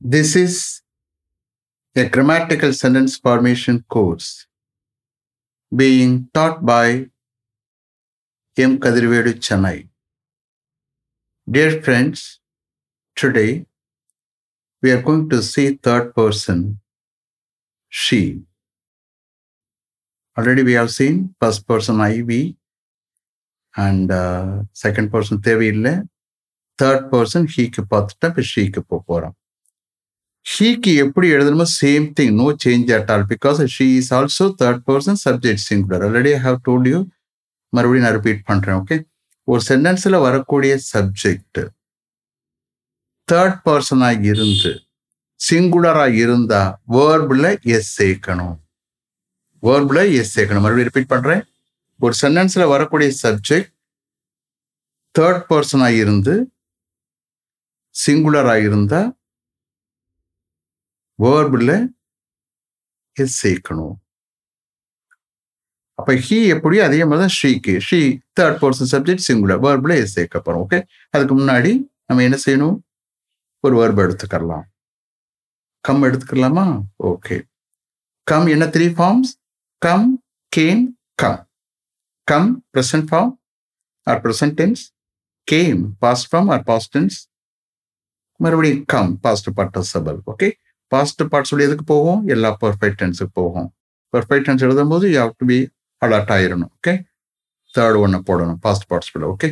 This is a grammatical sentence formation course being taught by M. Kadirvedu Chennai. Dear friends, today we are going to see third person she. Already we have seen first person I, we, and uh, second person தேவையில்லை third person ஹீக்கு பார்த்துட்டா இப்போ ஷீக்கு போக போகிறோம் ஷீக்கு எப்படி எழுதணுமோ same thing no change at all because she is also third person subject singular already I have told you மறுபடியும் நான் ரிப்பீட் பண்ணுறேன் ஓகே ஒரு சென்டென்ஸில் வரக்கூடிய சப்ஜெக்ட் தேர்ட் பர்சனாக இருந்து சிங்குலராக இருந்தா வேர்பில் எஸ் சேர்க்கணும். வேர்பில் எஸ் சேர்க்கணும். மறுபடியும் ரிப்பீட் பண்ணுறேன் ஒரு சென்டென்ஸில் வரக்கூடிய சப்ஜெக்ட் தேர்ட் பர்சனாக இருந்து சிங்குலராக இருந்தால் வேர்பில் எஸ் சேர்க்கணும். அப்போ ஹீ எப்படியோ அதே மாதிரி தான் ஷீக்கு she third person subject singular waybill S சேர்க்க ஓகே அதுக்கு முன்னாடி நம்ம என்ன செய்யணும்? ஒரு வேர்பு எடுத்துக்கலாம் கம் எடுத்துக்கலாமா ஓகே கம் என்ன three forms come came come come present form or present tense came past form or past tense மறுபடியும் come past participle okay past பார்ட்ஸோட எதுக்கு போகும்? எல்லா பர்ஃபெக்ட் டென்ஸுக்கு போகும். பர்ஃபெக்ட் டென்ஸ் எழுதும் போது you have to be alert ஆயிடணும் ஓகே தேர்ட் ஒன்று போடணும் பாஸ்ட் பார்ட்ஸ்பிள் ஓகே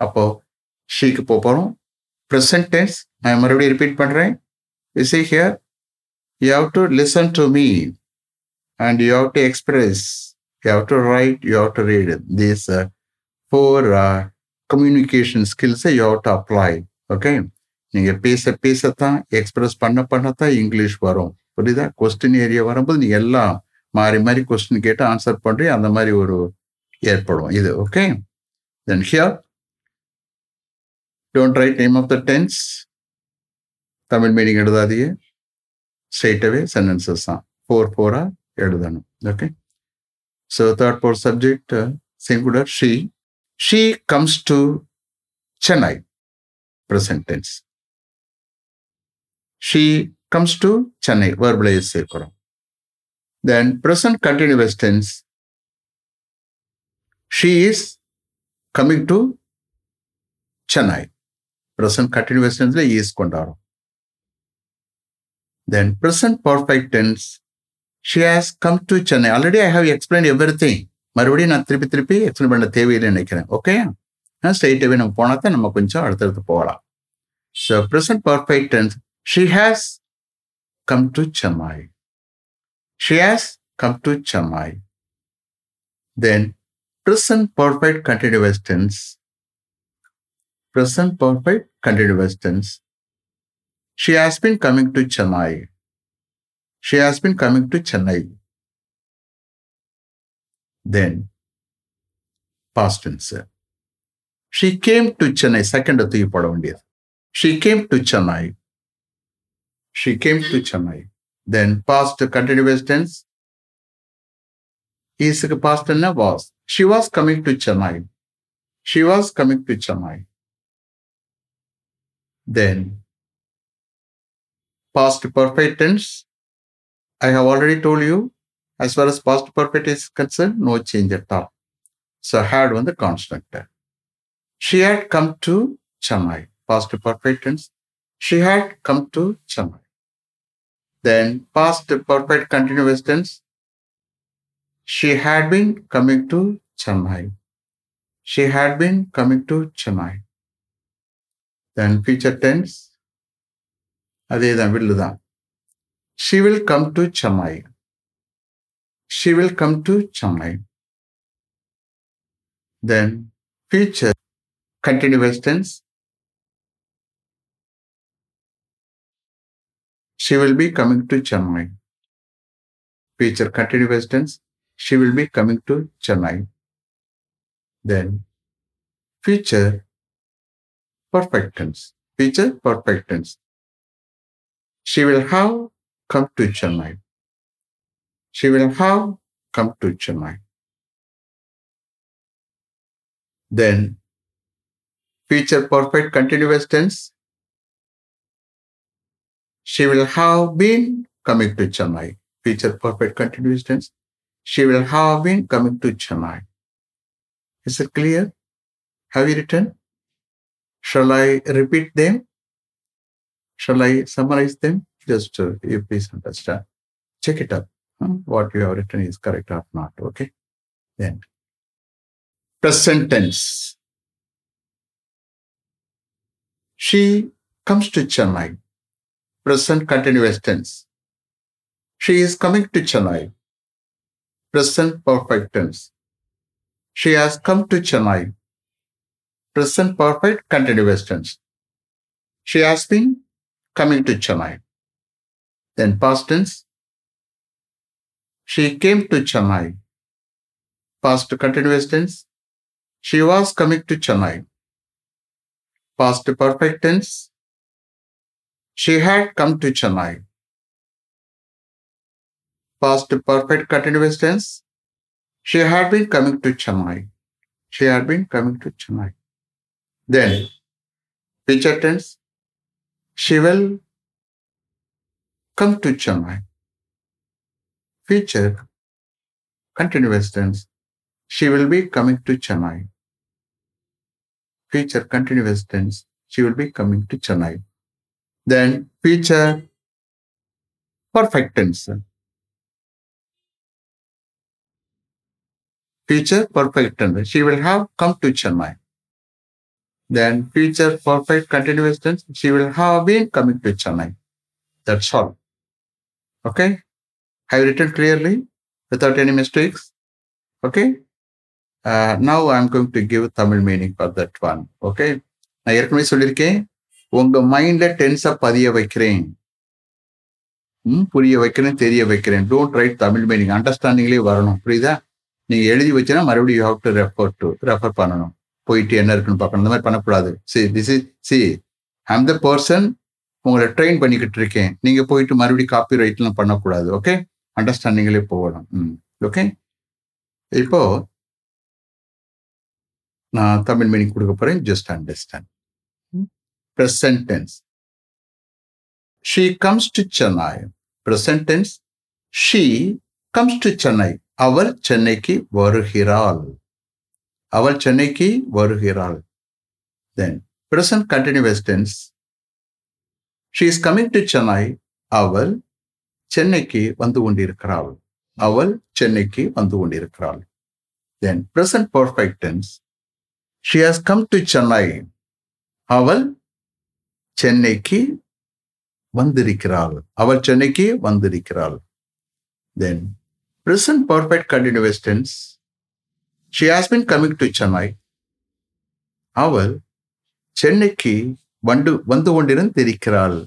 அப்போ ஷீக்கு போக போகிறோம் ப்ரெசன்ட் டென்ஸ் நான் மறுபடியும் ரிப்பீட் பண்ணுறேன் see here you have to listen to me and you have to express you have to write you have to read these four communication ஸ்கில்ஸை you have to apply okay நீங்கள் பேச பேசத்தான் express பண்ண பண்ணத்தான் English வரும். புரியுதா? Question area வரும்போது நீங்கள் எல்லாம் மாறி மாறி கொஸ்டின் கேட்டு ஆன்சர் பண்ணுறீங்க அந்த மாதிரி ஒரு ஏற்படும். இது okay then here don't write name of the tense Tamil meaning எழுதாதீங்க. ஸ்ட்ரெயிட்டவே சென்டென்சஸ் தான். ஃபோர் ஃபோராக எழுதணும். Okay so third four subject singular she she comes to Chennai present tense she comes to Chennai வேர்பிளைஸ் சேர்க்கிறோம் then present continuous tense she is coming to Chennai present continuous டென்ஸ்ல is கொண்டாடும். Then present perfect tense she has come to Chennai already I have explain everything மறுபடியும் நான் திருப்பி திருப்பி explain பண்ண தேவையில்லை நினைக்கிறேன். Okay ஸ்ட்ரைட்டாகவே நம்ம போனால் தான் நம்ம கொஞ்சம் அடுத்தடுத்து போகலாம். So present perfect tense She has come to Chamai. She has come to Chamai. Then present perfect continuous tense. Present perfect continuous tense. She has been coming to Chennai. She has been coming to Chennai. Then, past tense. She came to Chennai. Second, she came to Chennai. She came to mm-hmm. Chennai. Then, past continuous tense. Is past tense was. She was coming to Chennai. She was coming to Chennai. Then, past perfect tense. I have already told you, as far as past perfect is concerned, no change at all. So, had on the constant. She had come to Chennai. Past perfect tense. She had come to Chennai Then, past perfect continuous tense. She had been coming to Chennai. She had been coming to Chennai. then future tense அதே தான் வில்லு தான் she will come to Chennai she will come to Chennai then future continuous tense she will be coming to Chennai future continuous tense she will be coming to Chennai then future perfect tense. Future perfect tense. She will have come to Chennai. She will have come to Chennai. Then, future perfect continuous tense. She will have been coming to Chennai. Future perfect continuous tense. She will have been coming to Chennai. Is it clear? Have you written? Shall I repeat them? Shall I summarize them? Just uh, you please understand. Check it up. huh? What you have written is correct or not. Okay. Then present tense. She comes to Chennai. Present continuous tense. She is coming to Chennai. Present perfect tense. She has come to Chennai. Present perfect continuous tense. She has been coming to Chennai. Then past tense. She came to Chennai. Past continuous tense. She was coming to Chennai. Past perfect tense. She had come to Chennai. Past perfect continuous tense. She had been coming to Chennai. She had been coming to Chennai. Then, future tense. She will come to Chennai. Future continuous tense. She will be coming to Chennai. Future continuous tense. She will be coming to Chennai Then future perfect tense. Future perfect tense. She will have come to Chennai. Then future perfect continuous tense. She will have been coming to Chennai. That's all. Okay. Have you written clearly without any mistakes? Okay. Uh, now I'm going to give Tamil meaning for that one. Okay. நான் ஏற்கனவே சொல்லியிருக்கேன் உங்க மைண்ட்ல டென்ஸா பதிய வைக்கிறேன். ம், புரிய வைக்கிறேன் தெரிய வைக்கிறேன். டோன்ட் ரைட் தமிழ் மீனிங் அண்டர்ஸ்டாண்டிங்லேயே வரணும். புரியுதா? நீங்க எழுதி வச்சுன்னா மறுபடியும் you have to refer to refer பண்ணணும். போயிட்டு என்ன இருக்குன்னு பார்க்கணும். இந்த மாதிரி பண்ணக்கூடாது. See this is see I'm the person உங்களை ட்ரெயின் பண்ணிக்கிட்டு இருக்கேன். நீங்க போயிட்டு மறுபடியும் காப்பி ரைட்லாம் பண்ணக்கூடாது. ஓகே அண்டர்ஸ்டாண்டிங்லேயே போகணும். ம் ஓகே இப்போ நான் தமிழ் மீனிங் கொடுக்க போறேன். Just understand present tense. She comes to Chennai. Present tense. She comes to Chennai. அவள் சென்னைக்கு வருகிறாள் அவள் சென்னைக்கு வருகிறாள் then present continuous tense she is coming to Chennai அவள் சென்னைக்கு வந்து கொண்டிருக்கிறாள் அவள் சென்னைக்கு வந்து கொண்டிருக்கிறாள் then present perfect tense she has come to Chennai அவள் சென்னைக்கு வந்திருக்கிறாள் அவள் சென்னைக்கு வந்திருக்கிறாள் then present perfect continuous tense she has been coming to Chennai அவள் சென்னைக்கு வந்து வந்து கொண்டிருந்திருக்கிறாள்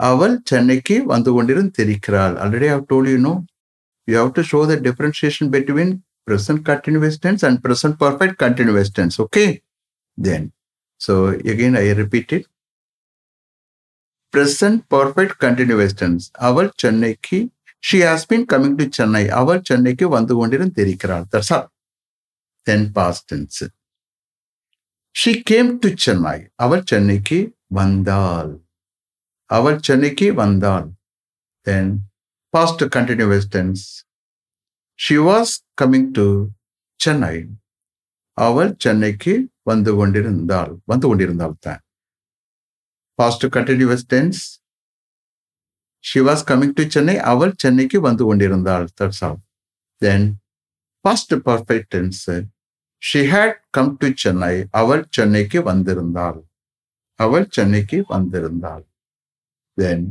அவள் சென்னைக்கு வந்து கொண்டிருந்திருக்கிறாள் already have told you know you have to show the differentiation between present continuous tense and present perfect continuous tense. Okay, then so again I repeat it present perfect continuous tense. அவள் சென்னைக்கு she has been coming to Chennai அவள் சென்னைக்கு வந்து கொண்டிருந்திருக்கிறாள் that's all then past tense she came to Chennai அவள் சென்னைக்கு வந்தாள் அவள் சென்னைக்கு வந்தாள் then past continuous tense she was coming to Chennai அவள் சென்னைக்கு வந்து கொண்டிருந்தாள் வந்து கொண்டிருந்தாள் தான் past continuous tense she was coming to Chennai அவள் சென்னைக்கு வந்து கொண்டிருந்தாள் that's all then past perfect tense she had come to Chennai அவள் சென்னைக்கு வந்திருந்தாள் அவள் சென்னைக்கு வந்திருந்தாள் then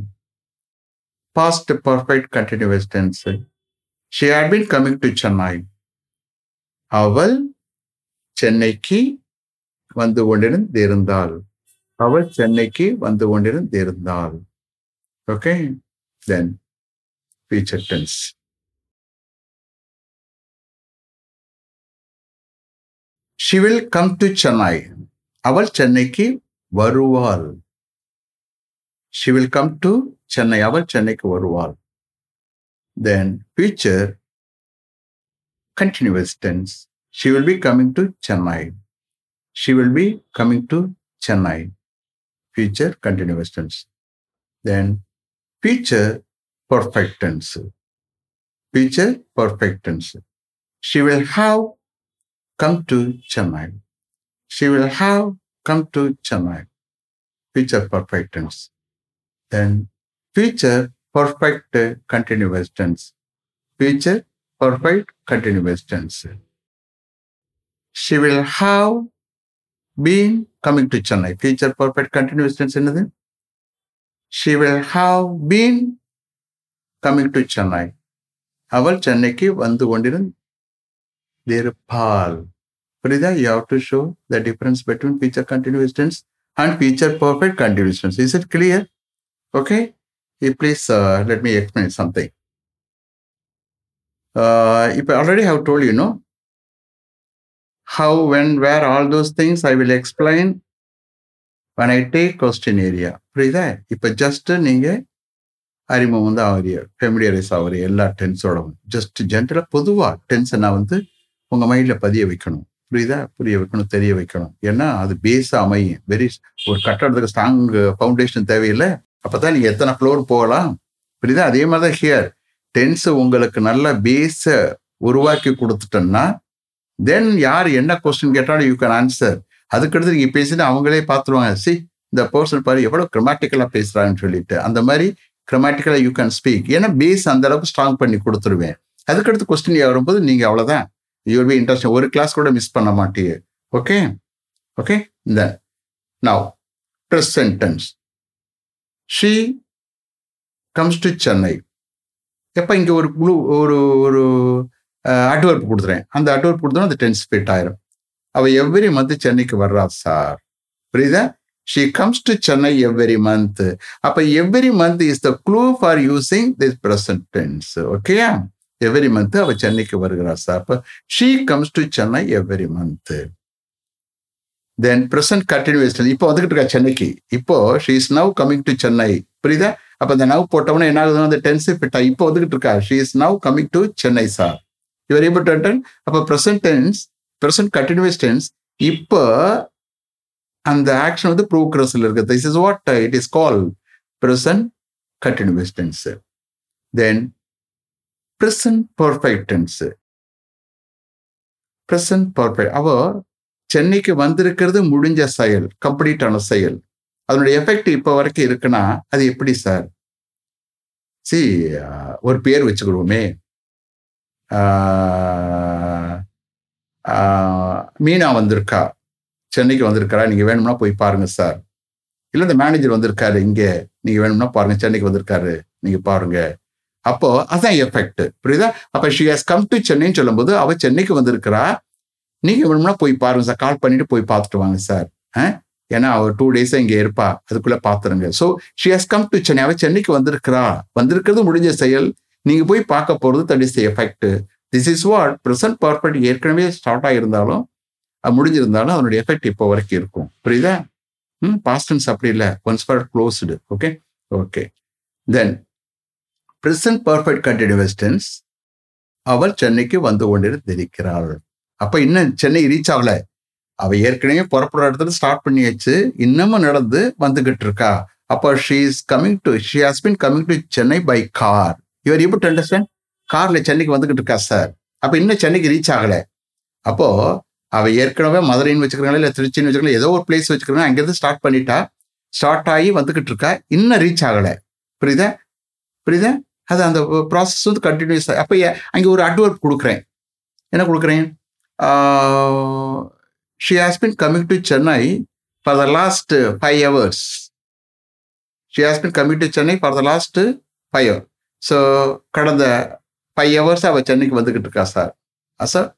past perfect continuous tense she had been coming to Chennai அவள் சென்னைக்கு வந்து கொண்டிருந்திருந்தாள் அவள் சென்னைக்கு வந்து கொண்டிருந்தாள் okay then future tense she will come to chennai அவள் சென்னைக்கு வருவாள் she will come to Chennai அவள் சென்னைக்கு வருவாள் then future continuous tense she will be coming to chennai she will be coming to chennai future continuous tense. Then future perfect tense. Future perfect tense. She will have come to chennai. She will have come to chennai. Future perfect tense. Then future perfect continuous tense. Future perfect continuous tense. She will have been coming to chennai. Future perfect continuous tense என்னது? She will have been coming to Chennai. அவள் சென்னைக்கு வந்து கொண்டிருப்பாள் புரியுதா? You have to show the difference between future continuous tense and future perfect continuous tense is it clear okay please let me explain something இப்போ already have told you know how when where all those things I will explain when I take question area புரியுதா? இப்போ just நீங்க அறிமுகம் வந்து ஆகிய familiarise ஆகிற எல்லா டென்ஸோட just ஜென்ரலாக பொதுவாக டென்ஸை நான் வந்து உங்கள் மைண்டில் பதிய வைக்கணும். புரியுதா? புரிய வைக்கணும் தெரிய வைக்கணும். ஏன்னா அது பேஸாக அமையும். வெரி ஒரு கட்டடத்துக்கு ஸ்ட்ராங் ஃபவுண்டேஷன் தேவையில்லை. அப்போ தான் நீங்கள் எத்தனை ஃப்ளோர் போகலாம்? புரியுதா? அதே மாதிரி தான் ஹியர் டென்ஸு உங்களுக்கு நல்ல பேஸை உருவாக்கி கொடுத்துட்டோம்னா தென் யார் என்ன கொஸ்டின் கேட்டாலும் யூ கேன் ஆன்சர் அதுக்கடுத்து நீங்கள் பேசினா அவங்களே பார்த்துருவாங்க. சி இந்த பர்சன் பாரு எவ்வளோ கிரமாட்டிக்கலா பேசுகிறாங்கன்னு சொல்லிட்டு. அந்த மாதிரி கிரமாட்டிக்கலா யூ கேன் ஸ்பீக் ஏன்னா பேஸ் அந்த அளவுக்கு ஸ்ட்ராங் பண்ணி கொடுத்துருவேன். அதுக்கடுத்து கொஸ்டின் வரும்போது நீங்கள் அவ்வளோதான் யூ பி இன்ட்ரெஸ்ட் ஒரு கிளாஸ் கூட மிஸ் பண்ண மாட்டீங்க ஓகே ஓகே இந்த now present sentence she comes to Chennai எப்போ இங்கே ஒரு குழு ஒரு ஒரு அட்வர்ப் கொடுத்துறேன். அந்த அட்வர்ப் கொடுத்தோன்னா அந்த டென் ஃபிட் ஆயிரும். அவ எவ்ரி மந்த் சென்னைக்கு வர்றா சார். புரியுதா? She comes to Chennai every month அப்போ every month is the clue for using this present tense ஓகேயா எவ்ரி மந்த் அவள் சென்னைக்கு வருகிறா சார். அப்போ she comes to Chennai every month then present continuous இப்போ வந்துகிட்டு இருக்கா சென்னைக்கு. இப்போ she is now coming to Chennai புரியுதா? அப்போ அந்த நவ் போட்டவொன்னே என்ன ஆகுதுன்னா அந்த டென்ஸ் ஃபிட்டா இப்போ வந்துகிட்டு இருக்கா. She is now coming to Chennai sir. இவர் ஏபிள் டு அட்டன் அப்ப present tense present continuous tense இப்போ அந்த ஆக்ஷன் வந்து ப்ரோக்ரஸ்ல இருக்கு. This is what it is call present continuous tense then present perfect tense present perfect அவ சென்னைக்கு வந்திருக்கிறது முடிஞ்ச செயல் கம்ப்ளீட்டான செயல். அதனுடைய எஃபெக்ட் இப்போ வரைக்கும் இருக்குன்னா அது எப்படி சார் சி ஒரு பேர் வச்சுக்கிடுவோமே. மீனா வந்திருக்கா? சென்னைக்கு வந்திருக்கிறா நீங்கள் வேணும்னா போய் பாருங்கள் சார் இல்லை இந்த மேனேஜர் வந்திருக்காரு இங்கே. நீங்கள் வேணும்னா பாருங்கள் சென்னைக்கு வந்திருக்காரு. நீங்கள் பாருங்கள் அப்போ அதான் எஃபெக்ட் புரியுதா? அப்போ ஷி ஹஸ் கம் டு சென்னைன்னு சொல்லும்போது அவள் சென்னைக்கு வந்திருக்கிறா. நீங்கள் வேணும்னா போய் பாருங்க சார் கால் பண்ணிட்டு போய் பார்த்துட்டு வாங்க சார் ஏன்னா அவர் டூ டேஸாக இங்கே இருப்பா. அதுக்குள்ளே பார்த்துருங்க. So she has come to Chennai அவள் சென்னைக்கு வந்திருக்கிறா. வந்திருக்கிறது முடிஞ்ச செயல். நீங்கள் போய் பார்க்க போகிறது that is effect. This is what present perfect ஏற்கனவே ஸ்டார்ட் ஆகியிருந்தாலும் அது முடிஞ்சிருந்தாலும் அதனுடைய எஃபெக்ட் இப்போ வரைக்கும் இருக்கும். புரியுதா? ம் பாஸ்டன்ஸ் அப்படி இல்லை. Once for closed okay okay then present perfect continuous tense அவள் சென்னைக்கு வந்து கொண்டிருந்திருக்கிறாள். அப்போ இன்னும் சென்னை ரீச் ஆகலை. அவள் ஏற்கனவே புறப்படுற இடத்துல ஸ்டார்ட் பண்ணியாச்சு. இன்னமும் நடந்து வந்துகிட்டு இருக்கா. அப்போ she is coming to she has been coming to Chennai by car your able to understand கார்ல சென்னைக்கு வந்துகிட்டு இருக்கா சார் அப்போ இன்னும் சென்னைக்கு ரீச் ஆகலை. அப்போ அவ ஏற்கனவே மதுரைன்னு வச்சுக்கிறாங்களா இல்லை திருச்சின்னு வச்சுக்கலாம் ஏதோ ஒரு பிளேஸ் வச்சுக்கிறாங்க அங்கேருந்து ஸ்டார்ட் பண்ணிட்டா ஸ்டார்ட் ஆகி வந்துகிட்டு இருக்கா இன்னும் ரீச் ஆகலை. புரியுதா? புரியுதா? அது அந்த ப்ராசஸ் வந்து கண்டினியூஸ் அப்போ அங்கே ஒரு அட்வர்ப் கொடுக்குறேன். என்ன கொடுக்குறேன்? She has been coming to Chennai for the last five hours she has been coming to Chennai for the last five hour so கடந்த ஃபைவ் ஹவர்ஸ் அவள் சென்னைக்கு வந்துக்கிட்டு இருக்கா சார் சார்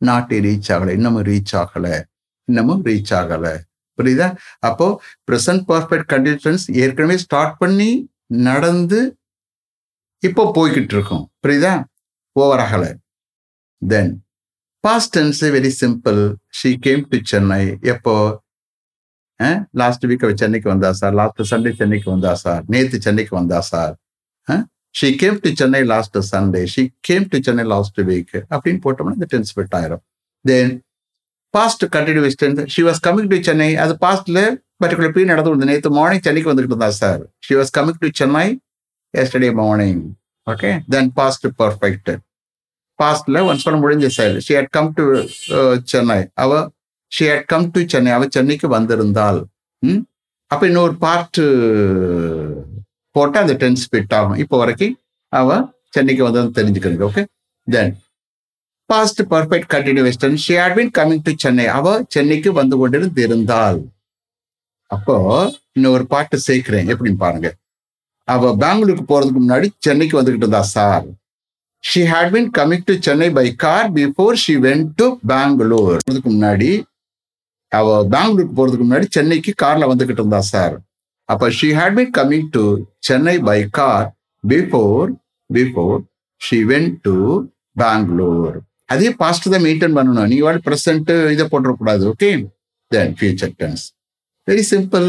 நாட்டு ரீச் ஆகலை. இன்னமும் ரீச் ஆகலை. இன்னமும் ரீச் ஆகலை. புரியுதா? அப்போ ப்ரெசன்ட் பர்ஃபெக்ட் கண்டிஷன்ஸ் ஏற்கனவே ஸ்டார்ட் பண்ணி நடந்து இப்போ போய்கிட்டு இருக்கோம். புரியுதா? ஓவர் ஆகலை. Then past tense very simple she came to Chennai எப்போ? லாஸ்ட் வீக் அவள் சென்னைக்கு வந்தா சார் லாஸ்ட் சண்டே சென்னைக்கு வந்தா சார் நேற்று சென்னைக்கு வந்தா sir she came to Chennai last Sunday she came to Chennai last week அப்படின்னு போட்டோம்னா இந்த டென்ஸ் ஃபிட் ஆயிரும். Then past continuous tense she was coming to Chennai அது பாஸ்ட்ல பர்டிகுலர் பீரியட் நடந்து வந்து நேற்று மார்னிங் சென்னைக்கு வந்துட்டு இருந்தா sir she was coming to Chennai yesterday morning okay then past perfect பாஸ்ட்ல once பண்ண முடிஞ்ச sir she had come to Chennai அவ she had come to Chennai அவ சென்னைக்கு வந்திருந்தால் ம்? அப்ப இன்னொரு பார்ட் போட்டால் அந்த டென்ஸ் ஃபிட் ஆகும். இப்போ வரைக்கும் அவள் சென்னைக்கு வந்ததுன்னு தெரிஞ்சுக்கணும் okay then past perfect continuous tense she had been coming to Chennai அவ சென்னைக்கு வந்து கொண்டிருந்து இருந்தாள் அப்போ இன்னொரு பாட்டு சேர்க்கிறேன். எப்படின்னு பாருங்க. அவ பெங்களூருக்கு போறதுக்கு முன்னாடி சென்னைக்கு வந்துகிட்டு இருந்தா sir she had been coming to Chennai by car before she went to Bangalore அதுக்கு முன்னாடி அவ பெங்களூருக்கு போறதுக்கு முன்னாடி சென்னைக்கு கார்ல வந்துகிட்டு இருந்தா சார் அப்ப she had been coming to Chennai by car before before she went to Bangalore அதே பாஸ்ட் தான் மெயின்டைன் பண்ணணும். நீங்க வாடி ப்ரெசன்ட் இதை போட்டுறக்கூடாது okay then future tense very simple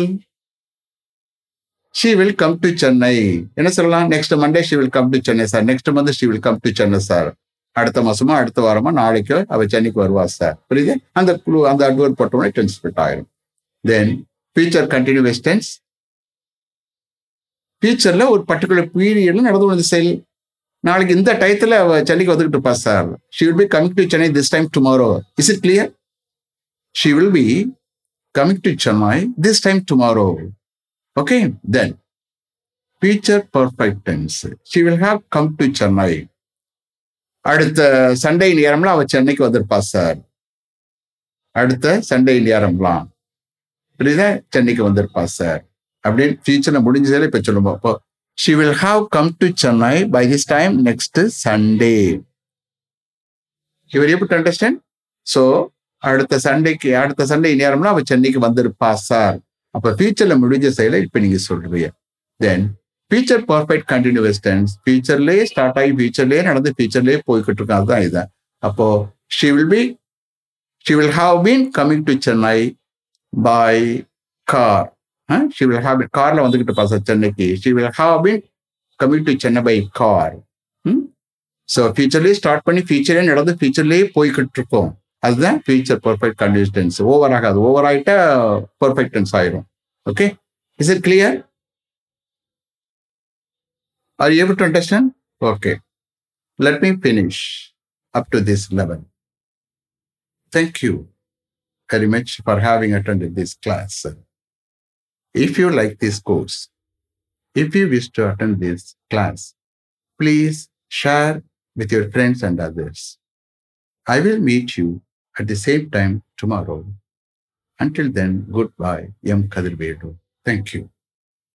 she will come to Chennai என்ன சொல்லலாம்? Next Monday she will come to Chennai sir next month she will come to Chennai sir அடுத்த மாசமா அடுத்த வாரமா நாளைக்கு அவ சென்னைக்கு வருவா சார் புரியுது? அந்த குழு அந்த அட்வர்ட் போட்டோம்னா டென்ஸ் ஃபிட் ஆயிரும். தென் ஃபியூச்சர் கண்டினியூஸ் டென்ஸ் ஃபியூச்சரில் ஒரு பர்டிகுலர் பீரியடில் நடந்து வந்த செயல். நாளைக்கு இந்த டயத்தில் அவ சென்னைக்கு வந்துக்கிட்டு இருப்பா sir she will be coming to Chennai this time tomorrow is it clear she will be coming to Chennai this time tomorrow okay then future perfect tense she will have come to Chennai அடுத்த Sunday நேரம்லாம் அவள் சென்னைக்கு வந்திருப்பா sir அடுத்த Sunday நேரம்லாம். புரியுதா? சென்னைக்கு வந்திருப்பா சார் அப்படின்னு ஃபியூச்சர்ல முடிஞ்சதில் இப்ப சொல்லுவோம் அப்போ she will have come to Chennai by this time next Sunday இவர் எப்படி அண்டர்ஸ்டாண்ட் ஸோ அடுத்த சண்டேக்கு அடுத்த சண்டே நேரம்னா அவ சென்னைக்கு வந்திருப்பா சார் அப்ப ஃபியூச்சர்ல முடிஞ்ச செயலை இப்ப நீங்க சொல்றீங்க. Then future perfect continuous tense ஃபியூச்சர்லேயே start ஆகி ஃபியூச்சர்லேயே நடந்து ஃபியூச்சர்லேயே போய்கிட்டு இருக்கோம் அதுதான் இதான் அப்போ she will be she will have been coming to Chennai by car she will have கார்ல வந்துகிட்டு பா சார் சென்னைக்கு. She will have been to Chennai by car so ஃபியூச்சர்லேயே start பண்ணி ஃபியூச்சரே நடந்து ஃபியூச்சர்லேயே போய்கிட்டு இருக்கோம். அதுதான் ஃபியூச்சர் பர்ஃபெக்ட் கண்டிஷன்ஸ் ஓவர் ஆகாது. ஓவர் ஆகிட்டா பர்ஃபெக்டன்ஸ் ஆயிரும். Okay is it clear are able to understand okay let me finish up to this level thank you very much for having attended this class If you like this course, if you wish to attend this class, please share with your friends and others. I will meet you at the same time tomorrow. Until then, goodbye. M. Thank you.